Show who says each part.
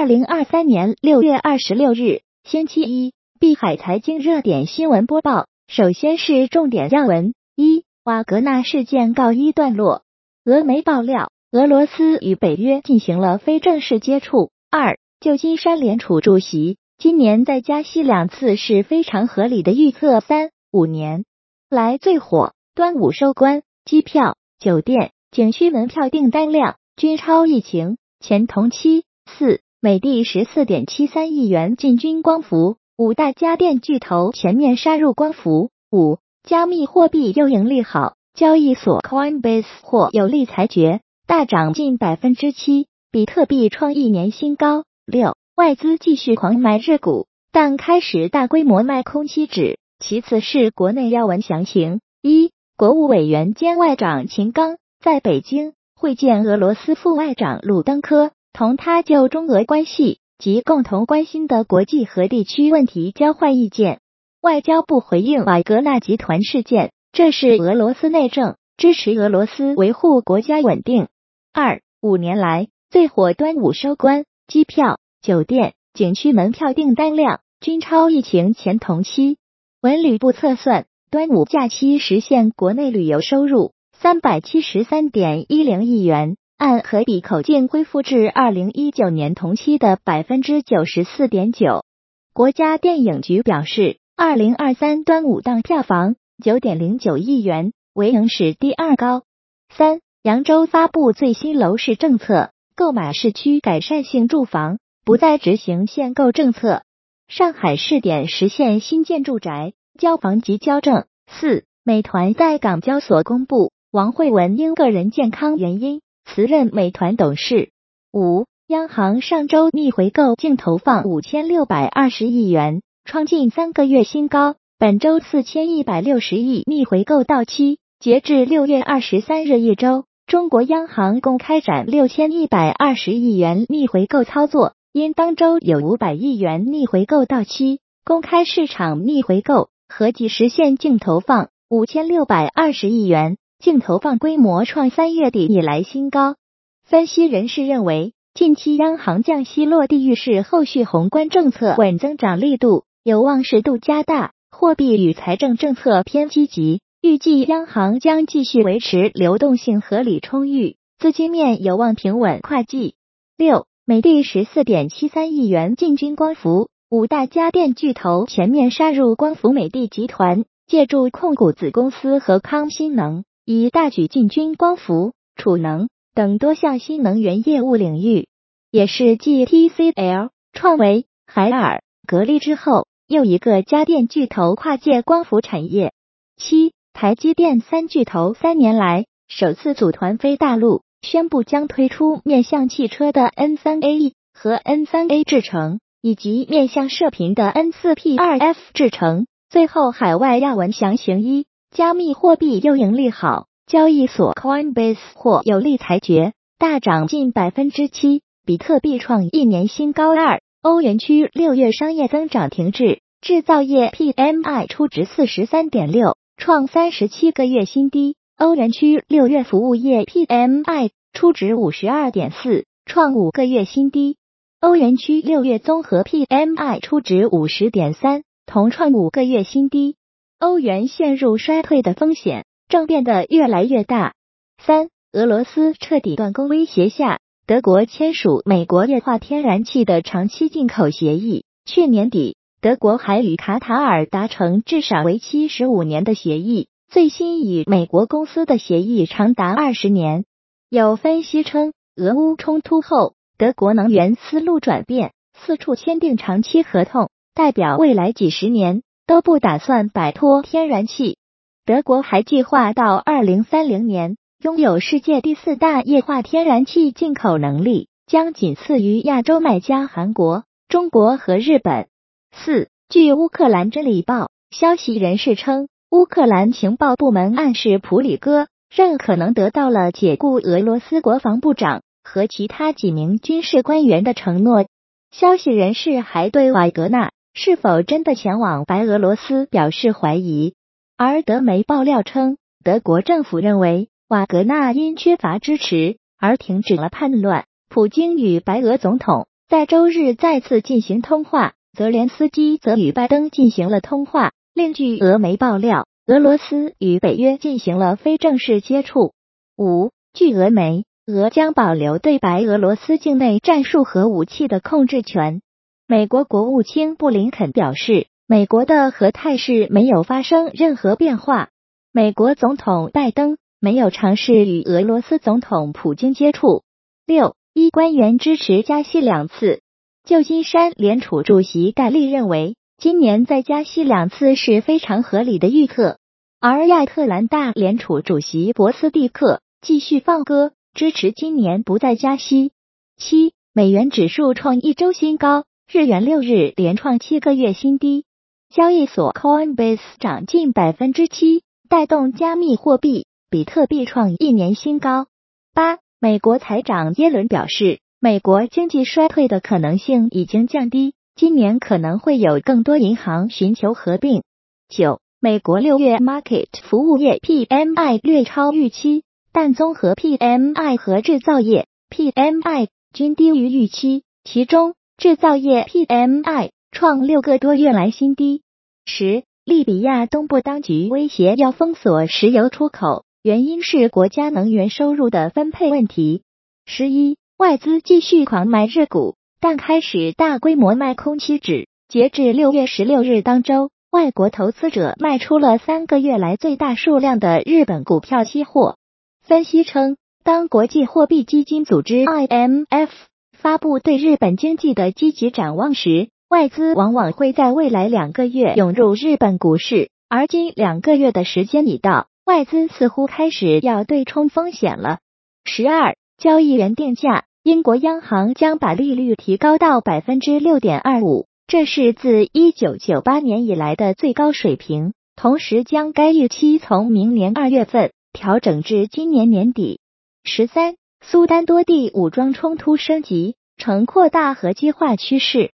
Speaker 1: 二零二三年六月二十六日，星期一，碧海财经热点新闻播报。首先是重点要闻：一、瓦格纳事件告一段落。俄媒爆料，俄罗斯与北约进行了非正式接触。二、旧金山联储主席今年再加息两次是非常合理的预测。三、五年来最火，端午收官，机票、酒店、景区门票订单量均超疫情前同期。四。美的十四点七三亿元进军光伏，五大家电巨头全面杀入光伏。五，加密货币又盈利好，交易所 Coinbase 获有利裁决，大涨近百分之七，比特币创一年新高。六，外资继续狂买日股，但开始大规模卖空期指。其次是国内要闻详情：一，国务委员兼外长秦刚在北京会见俄罗斯副外长鲁登科。同他就中俄关系及共同关心的国际和地区问题交换意见。外交部回应瓦格纳集团事件，这是俄罗斯内政，支持俄罗斯维护国家稳定。二五年来最火端午收官，机票、酒店、景区门票订单量均超疫情前同期。文旅部测算，端午假期实现国内旅游收入三百七十三点一零亿元。按和比口径恢复至二零一九年同期的百分之九十四点九。国家电影局表示，二零二三端午档票房九点零九亿元，为影史第二高。三，扬州发布最新楼市政策，购买市区改善性住房不再执行限购政策。上海试点实现新建住宅交房即交证。四，美团在港交所公布，王慧文因个人健康原因。辞任美团董事。五，央行上周逆回购净投放五千六百二十亿元，创近三个月新高。本周四千一百六十亿逆回购到期，截至六月二十三日一周，中国央行共开展六千一百二十亿元逆回购操作。因当周有五百亿元逆回购到期，公开市场逆回购合计实现净投放五千六百二十亿元。净投放规模创三月底以来新高。分析人士认为，近期央行降息落地，预示后续宏观政策稳增长力度有望适度加大，货币与财政政策偏积极。预计央行将继续维持流动性合理充裕，资金面有望平稳跨季。六，美的十四点七三亿元进军光伏，五大家电巨头全面杀入光伏。美的集团借助控股子公司和康新能。以大举进军光伏、储能等多项新能源业务领域，也是继 TCL、创维、海尔、格力之后又一个家电巨头跨界光伏产业。七，台积电三巨头三年来首次组团飞大陆，宣布将推出面向汽车的 N 三 A 和 N 三 A 制程，以及面向射频的 N 四 P 二 F 制程。最后，海外亚文详情一。加密货币又盈利好，交易所 Coinbase 获有利裁决，大涨近百分之七，比特币创一年新高。二，欧元区六月商业增长停滞，制造业 PMI 初值四十三点六，创三十七个月新低。欧元区六月服务业 PMI 初值五十二点四，创五个月新低。欧元区六月综合 PMI 初值五十点三，同创五个月新低。欧元陷入衰退的风险正变得越来越大。三，俄罗斯彻底断供威胁下，德国签署美国液化天然气的长期进口协议。去年底，德国还与卡塔尔达成至少为期十五年的协议，最新与美国公司的协议长达二十年。有分析称，俄乌冲突后，德国能源思路转变，四处签订长期合同，代表未来几十年。都不打算摆脱天然气。德国还计划到二零三零年拥有世界第四大液化天然气进口能力，将仅次于亚洲卖家韩国、中国和日本。四，据乌克兰真理报消息人士称，乌克兰情报部门暗示普里戈任可能得到了解雇俄罗斯国防部长和其他几名军事官员的承诺。消息人士还对瓦格纳。是否真的前往白俄罗斯表示怀疑？而德媒爆料称，德国政府认为瓦格纳因缺乏支持而停止了叛乱。普京与白俄总统在周日再次进行通话，泽连斯基则与拜登进行了通话。另据俄媒爆料，俄罗斯与北约进行了非正式接触。五，据俄媒，俄将保留对白俄罗斯境内战术核武器的控制权。美国国务卿布林肯表示，美国的核态势没有发生任何变化。美国总统拜登没有尝试与俄罗斯总统普京接触。六一官员支持加息两次。旧金山联储主席盖利认为，今年再加息两次是非常合理的预测。而亚特兰大联储主席博斯蒂克继续放歌，支持今年不再加息。七美元指数创一周新高。日元六日连创七个月新低，交易所 Coinbase 涨近百分之七，带动加密货币比特币创一年新高。八，美国财长耶伦表示，美国经济衰退的可能性已经降低，今年可能会有更多银行寻求合并。九，美国六月 Market 服务业 PMI 略超预期，但综合 PMI 和制造业 PMI 均低于预期，其中。制造业 PMI 创六个多月来新低。十，利比亚东部当局威胁要封锁石油出口，原因是国家能源收入的分配问题。十一，外资继续狂买日股，但开始大规模卖空期指。截至六月十六日当周，外国投资者卖出了三个月来最大数量的日本股票期货。分析称，当国际货币基金组织 IMF 发布对日本经济的积极展望时，外资往往会在未来两个月涌入日本股市。而今两个月的时间已到，外资似乎开始要对冲风险了。十二，交易员定价，英国央行将把利率提高到百分之六点二五，这是自一九九八年以来的最高水平，同时将该预期从明年二月份调整至今年年底。十三。苏丹多地武装冲突升级，呈扩大和激化趋势。